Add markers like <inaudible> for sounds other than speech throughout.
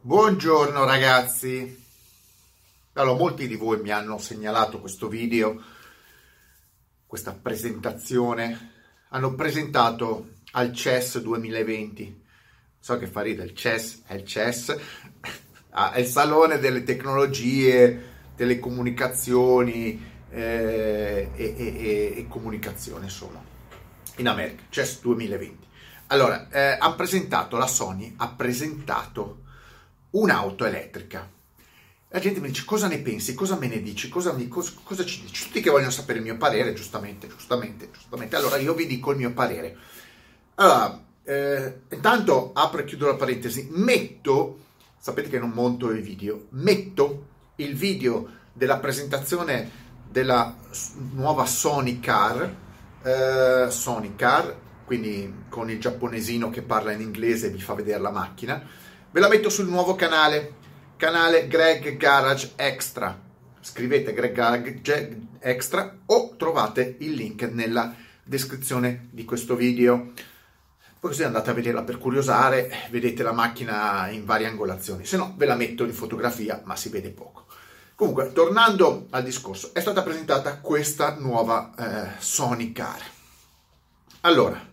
Buongiorno ragazzi. Allora, molti di voi mi hanno segnalato questo video, questa presentazione. Hanno presentato al CES 2020. So che fa ridere, il CES è il CES, <laughs> ah, è il salone delle tecnologie, telecomunicazioni eh, e, e, e, comunicazione solo in America, CES 2020. Allora, eh, ha presentato, la Sony ha presentato un'auto elettrica. La gente mi dice cosa ne pensi, cosa me ne dici, cosa, mi, cosa, cosa ci dici? Tutti che vogliono sapere il mio parere, giustamente, giustamente, giustamente. Allora io vi dico il mio parere. Allora, eh, intanto apro e chiudo la parentesi, metto, sapete che non monto i video, metto il video della presentazione della nuova Sony Car, eh, Sony Car, quindi con il giapponesino che parla in inglese e vi fa vedere la macchina, ve la metto sul nuovo canale, canale Greg Garage Extra. Scrivete Greg Garage Extra o trovate il link nella descrizione di questo video. Poi così andate a vederla per curiosare, vedete la macchina in varie angolazioni, se no ve la metto in fotografia, ma si vede poco. Comunque, tornando al discorso, è stata presentata questa nuova eh, Sony Car. Allora,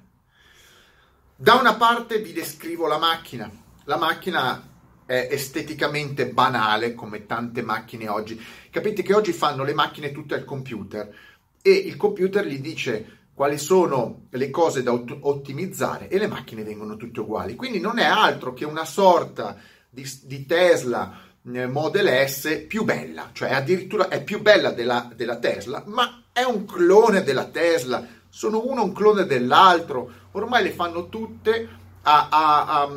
da una parte vi descrivo la macchina. La macchina è esteticamente banale come tante macchine oggi. Capite che oggi fanno le macchine tutte al computer e il computer gli dice quali sono le cose da ot- ottimizzare e le macchine vengono tutte uguali. Quindi non è altro che una sorta di, di Tesla eh, Model S più bella, cioè addirittura è più bella della, della Tesla, ma è un clone della Tesla, sono uno un clone dell'altro, ormai le fanno tutte a, a, a,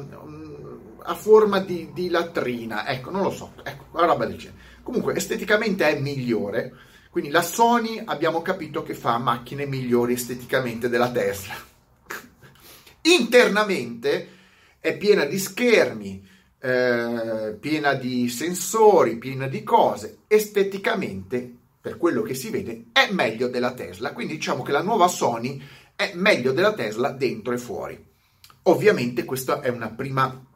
a forma di, di, latrina, ecco, non lo so, ecco, una roba del genere. Comunque esteticamente è migliore, quindi la Sony abbiamo capito che fa macchine migliori esteticamente della Tesla. <laughs> Internamente è piena di schermi, eh, piena di sensori, piena di cose. Esteticamente, per quello che si vede, è meglio della Tesla. Quindi diciamo che la nuova Sony è meglio della Tesla dentro e fuori. Ovviamente questa è una prima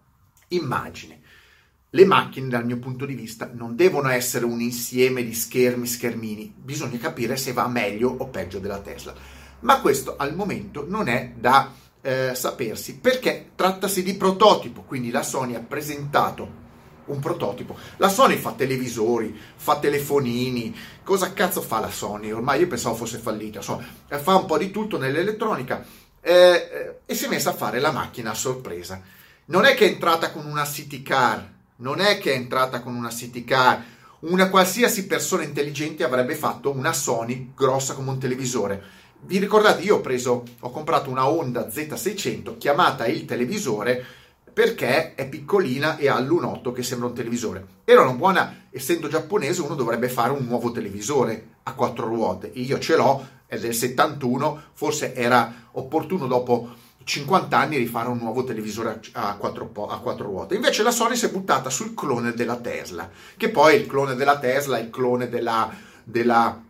immagine. Le macchine, dal mio punto di vista, non devono essere un insieme di schermi, schermini, bisogna capire se va meglio o peggio della Tesla. Ma questo al momento non è da eh, sapersi perché trattasi di prototipo, quindi la Sony ha presentato un prototipo. La Sony fa televisori, fa telefonini, cosa cazzo fa la Sony? Ormai io pensavo fosse fallita, insomma, fa un po' di tutto nell'elettronica eh, eh, e si è messa a fare la macchina a sorpresa. Non è che è entrata con una city car, non è che è entrata con una city car, una qualsiasi persona intelligente avrebbe fatto una Sony grossa come un televisore. Vi ricordate, io ho preso, ho comprato una Honda Z600 chiamata il televisore perché è piccolina e ha l che sembra un televisore. Era una buona, essendo giapponese, uno dovrebbe fare un nuovo televisore a quattro ruote. Io ce l'ho, è del 71, forse era opportuno dopo 50 anni rifare un nuovo televisore a quattro, a quattro, ruote. Invece la Sony si è buttata sul clone della Tesla, che poi il clone della Tesla è il clone della, della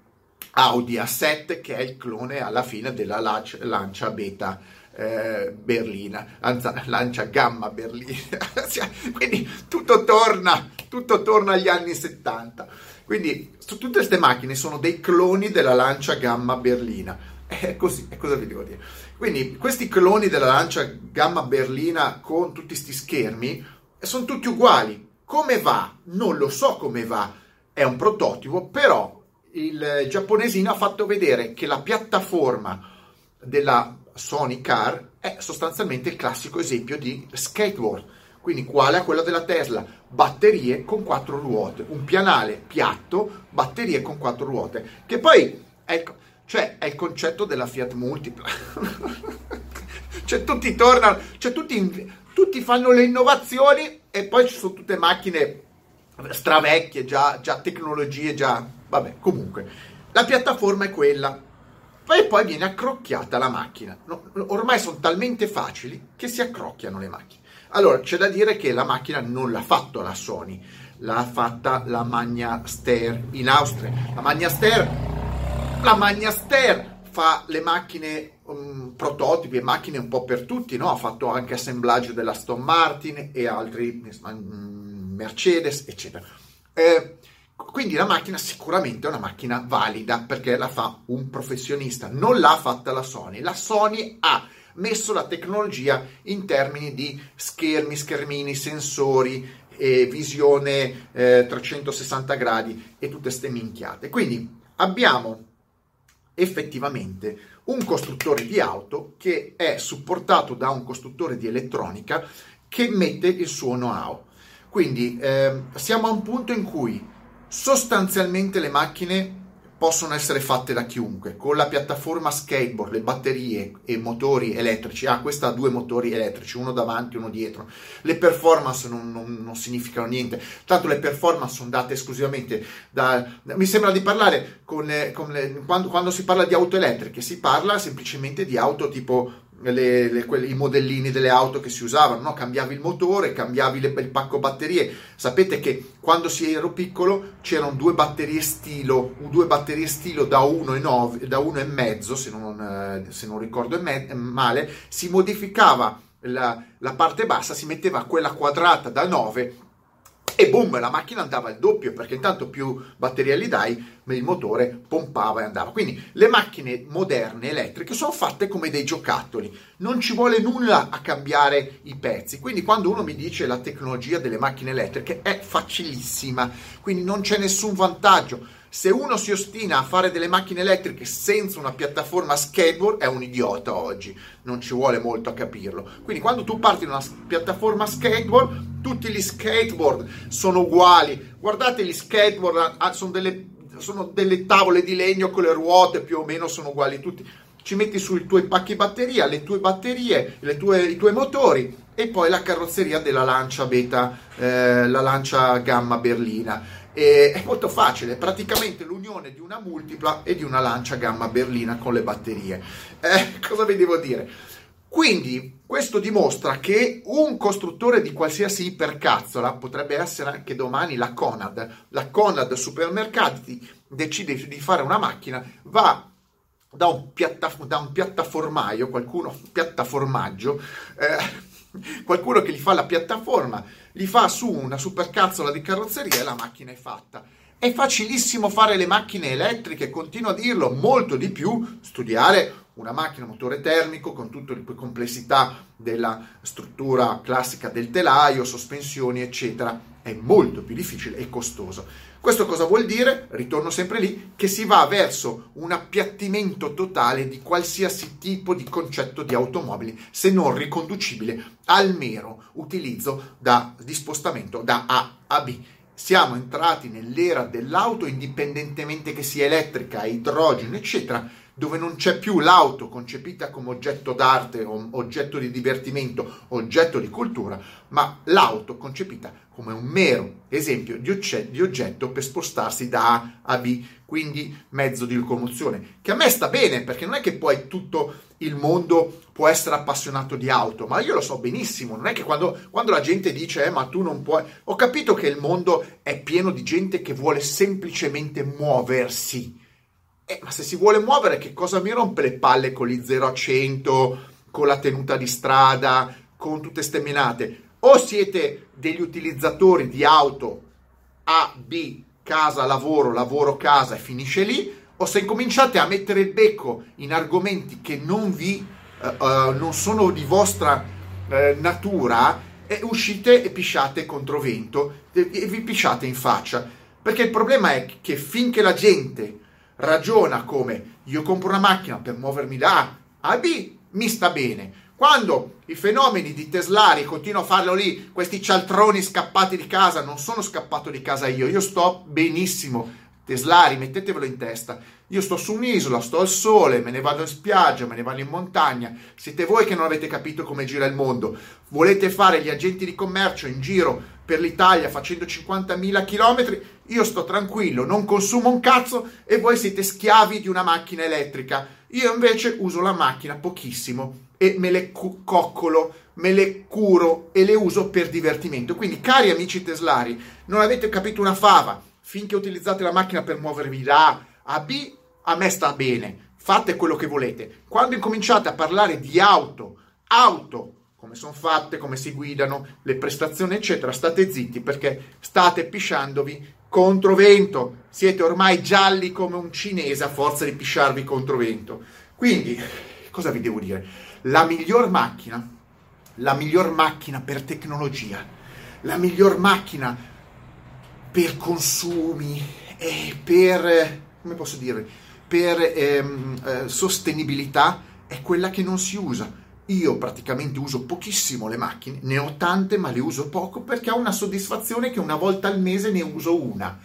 Audi A7, che è il clone alla fine della Lancia Beta eh, berlina, lancia, lancia gamma berlina. <laughs> Quindi tutto torna, tutto torna agli anni 70. Quindi tutte queste macchine sono dei cloni della lancia gamma berlina. È così, è cosa vi devo dire. Quindi questi cloni della lancia gamma berlina con tutti questi schermi sono tutti uguali. Come va? Non lo so come va. È un prototipo, però il giapponesino ha fatto vedere che la piattaforma della Sony Car è sostanzialmente il classico esempio di skateboard, quindi uguale a quello della Tesla, batterie con quattro ruote, un pianale piatto, batterie con quattro ruote, che poi il, cioè, è il concetto della Fiat Multipla. <laughs> cioè tutti tornano, cioè tutti, tutti fanno le innovazioni e poi ci sono tutte macchine stravecchie, già, già tecnologie, già... Vabbè, comunque, la piattaforma è quella, e poi viene accrocchiata la macchina. Ormai sono talmente facili che si accrocchiano le macchine. Allora, c'è da dire che la macchina non l'ha fatto la Sony, l'ha fatta la Magna Steyr in Austria. La Magna Steyr, la Magna Steyr fa le macchine um, prototipi e macchine un po' per tutti, no? Ha fatto anche assemblaggio della Aston Martin e altri um, Mercedes, eccetera. Eh, quindi la macchina sicuramente è una macchina valida perché la fa un professionista, non l'ha fatta la Sony. La Sony ha messo la tecnologia in termini di schermi, schermini, sensori, e visione eh, 360 gradi e tutte ste minchiate. Quindi abbiamo effettivamente un costruttore di auto che è supportato da un costruttore di elettronica che mette il suo know-how. Quindi eh, siamo a un punto in cui sostanzialmente le macchine possono essere fatte da chiunque, con la piattaforma skateboard, le batterie e motori elettrici, ah questa ha due motori elettrici, uno davanti e uno dietro, le performance non, non, non, significano niente, tanto le performance sono date esclusivamente da... mi sembra di parlare con, le, con le, quando, quando si parla di auto elettriche, si parla semplicemente di auto tipo le, le, quelli, i modellini delle auto che si usavano, no? cambiavi il motore, cambiavi le, il pacco batterie. Sapete che quando si ero piccolo c'erano due batterie stilo, due batterie stilo da 1,5, da 1,5 se non, eh, se non ricordo male, si modificava la, la parte bassa, si metteva quella quadrata da 9 e boom, la macchina andava al doppio perché intanto più batteria gli dai, il motore pompava e andava. Quindi le macchine moderne elettriche sono fatte come dei giocattoli, non ci vuole nulla a cambiare i pezzi. Quindi quando uno mi dice la tecnologia delle macchine elettriche è facilissima, quindi non c'è nessun vantaggio se uno si ostina a fare delle macchine elettriche senza una piattaforma skateboard è un idiota oggi, non ci vuole molto a capirlo. Quindi quando tu parti da una piattaforma skateboard, tutti gli skateboard sono uguali. Guardate gli skateboard, sono delle, sono delle tavole di legno con le ruote più o meno sono uguali tutti. Ci metti sui tuoi pacchi batteria, le tue batterie, le tue, i tuoi motori e poi la carrozzeria della Lancia Beta, eh, la Lancia Gamma Berlina e è molto facile, praticamente l'unione di una multipla e di una lancia gamma berlina con le batterie. Eh, <laughs> cosa vi devo dire? Quindi questo dimostra che un costruttore di qualsiasi ipercazzola potrebbe essere anche domani la Conad. La Conad Supermercati decide di fare una macchina, va da un, piattaf- da un piattaformaio, qualcuno, piattaformaggio, eh, <laughs> qualcuno che gli fa la piattaforma, gli fa su una supercazzola di carrozzeria e la macchina è fatta. È facilissimo fare le macchine elettriche, continuo a dirlo, molto di più studiare una macchina motore termico con tutte le complessità della struttura classica del telaio, sospensioni, eccetera. È molto più difficile e costoso. Questo cosa vuol dire? Ritorno sempre lì, che si va verso un appiattimento totale di qualsiasi tipo di concetto di automobili, se non riconducibile al mero utilizzo da, di spostamento da A a B. Siamo entrati nell'era dell'auto, indipendentemente che sia elettrica, idrogeno, eccetera, dove non c'è più l'auto concepita come oggetto d'arte, oggetto di divertimento, oggetto di cultura, ma l'auto concepita come un mero esempio di, oggetto, di oggetto per spostarsi da A a B, quindi mezzo di locomozione, che a me sta bene perché non è che poi tutto il mondo può essere appassionato di auto, ma io lo so benissimo, non è che quando, quando la gente dice eh, ma tu non puoi, ho capito che il mondo è pieno di gente che vuole semplicemente muoversi, eh, ma se si vuole muovere, che cosa mi rompe le palle con gli 0 a 100, con la tenuta di strada, con tutte ste menate? O siete degli utilizzatori di auto A, B, casa, lavoro, lavoro, casa e finisce lì, o se incominciate a mettere il becco in argomenti che non vi uh, uh, non sono di vostra uh, natura, uscite e pisciate contro vento e vi pisciate in faccia. Perché il problema è che finché la gente ragiona come io compro una macchina per muovermi da A a B, mi sta bene. Quando i fenomeni di Teslari continuano a farlo lì, questi cialtroni scappati di casa, non sono scappato di casa io, io sto benissimo. Teslari, mettetevelo in testa. Io sto su un'isola, sto al sole, me ne vado in spiaggia, me ne vado in montagna. Siete voi che non avete capito come gira il mondo. Volete fare gli agenti di commercio in giro per l'Italia facendo 50.000 km, io sto tranquillo, non consumo un cazzo e voi siete schiavi di una macchina elettrica. Io invece uso la macchina pochissimo e me le cu- coccolo, me le curo e le uso per divertimento. Quindi, cari amici teslari, non avete capito una fava. Finché utilizzate la macchina per muovervi da A a B, a me sta bene. Fate quello che volete. Quando incominciate a parlare di auto, auto come sono fatte, come si guidano, le prestazioni, eccetera, state zitti perché state pisciandovi contro vento. Siete ormai gialli come un cinese a forza di pisciarvi contro vento. Quindi, cosa vi devo dire? La miglior macchina, la miglior macchina per tecnologia, la miglior macchina per consumi e per, come posso dire, per ehm, eh, sostenibilità è quella che non si usa io praticamente uso pochissimo le macchine, ne ho tante ma le uso poco perché ho una soddisfazione che una volta al mese ne uso una.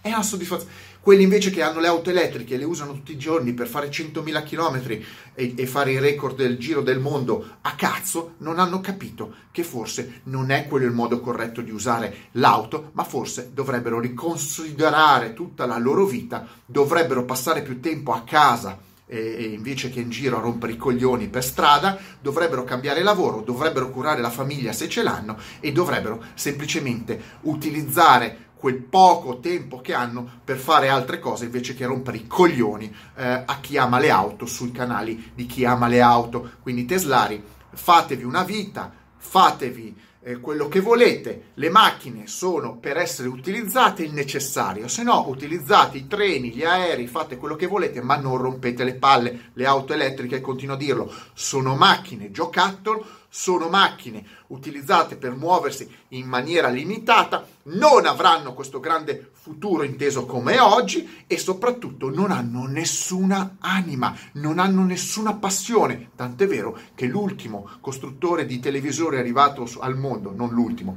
È una soddisfazione. Quelli invece che hanno le auto elettriche e le usano tutti i giorni per fare 100.000 km e, e fare i record del giro del mondo a cazzo, non hanno capito che forse non è quello il modo corretto di usare l'auto, ma forse dovrebbero riconsiderare tutta la loro vita, dovrebbero passare più tempo a casa e invece che in giro a rompere i coglioni per strada, dovrebbero cambiare lavoro, dovrebbero curare la famiglia se ce l'hanno e dovrebbero semplicemente utilizzare quel poco tempo che hanno per fare altre cose invece che rompere i coglioni eh, a chi ama le auto sui canali di chi ama le auto. Quindi teslari, fatevi una vita, fatevi eh, quello che volete, le macchine sono per essere utilizzate il necessario, se no utilizzate i treni, gli aerei, fate quello che volete, ma non rompete le palle, le auto elettriche, continuo a dirlo, sono macchine giocattolo sono macchine utilizzate per muoversi in maniera limitata, non avranno questo grande futuro inteso come oggi e soprattutto non hanno nessuna anima, non hanno nessuna passione, tant'è vero che l'ultimo costruttore di televisori arrivato al mondo, non l'ultimo,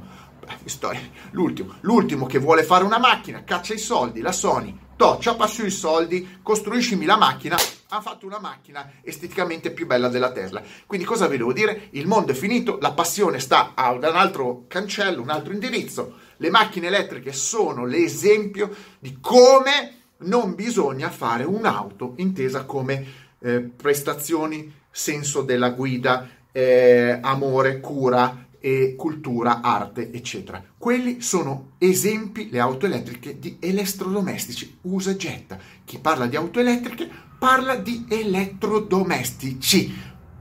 storia, l'ultimo, l'ultimo che vuole fare una macchina, caccia i soldi, la Sony, to, ciappa sui soldi, costruiscimi la macchina, ha fatto una macchina esteticamente più bella della Tesla. Quindi cosa vi devo dire? Il mondo è finito, la passione sta ad un altro cancello, un altro indirizzo. Le macchine elettriche sono l'esempio di come non bisogna fare un'auto intesa come eh, prestazioni, senso della guida, eh, amore, cura, e cultura, arte, eccetera. Quelli sono esempi, le auto elettriche, di elettrodomestici, usa e getta. Chi parla di auto elettriche parla di elettrodomestici.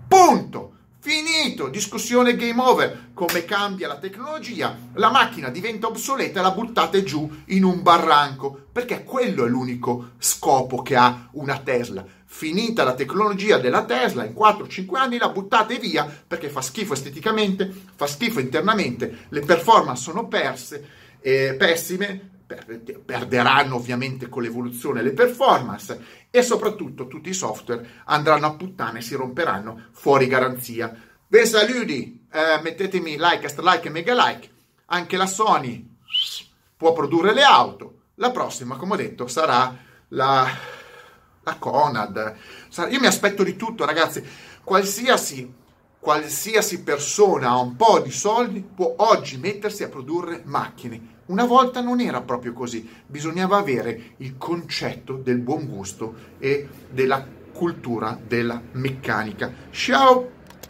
Punto! Finito, discussione game over. Come cambia la tecnologia? La macchina diventa obsoleta e la buttate giù in un barranco, perché quello è l'unico scopo che ha una Tesla. Finita la tecnologia della Tesla, in 4-5 anni la buttate via perché fa schifo esteticamente, fa schifo internamente, le performance sono perse, eh, pessime, perderanno ovviamente con l'evoluzione le performance e soprattutto tutti i software andranno a puttane e si romperanno fuori garanzia. Ben saluti, eh, mettetemi like, like e mega like. Anche la Sony può produrre le auto. La prossima, come ho detto, sarà la, la Conad. Io mi aspetto di tutto, ragazzi. Qualsiasi, qualsiasi persona ha un po' di soldi può oggi mettersi a produrre macchine una volta non era proprio così, bisognava avere il concetto del buon gusto e della cultura della meccanica. Ciao!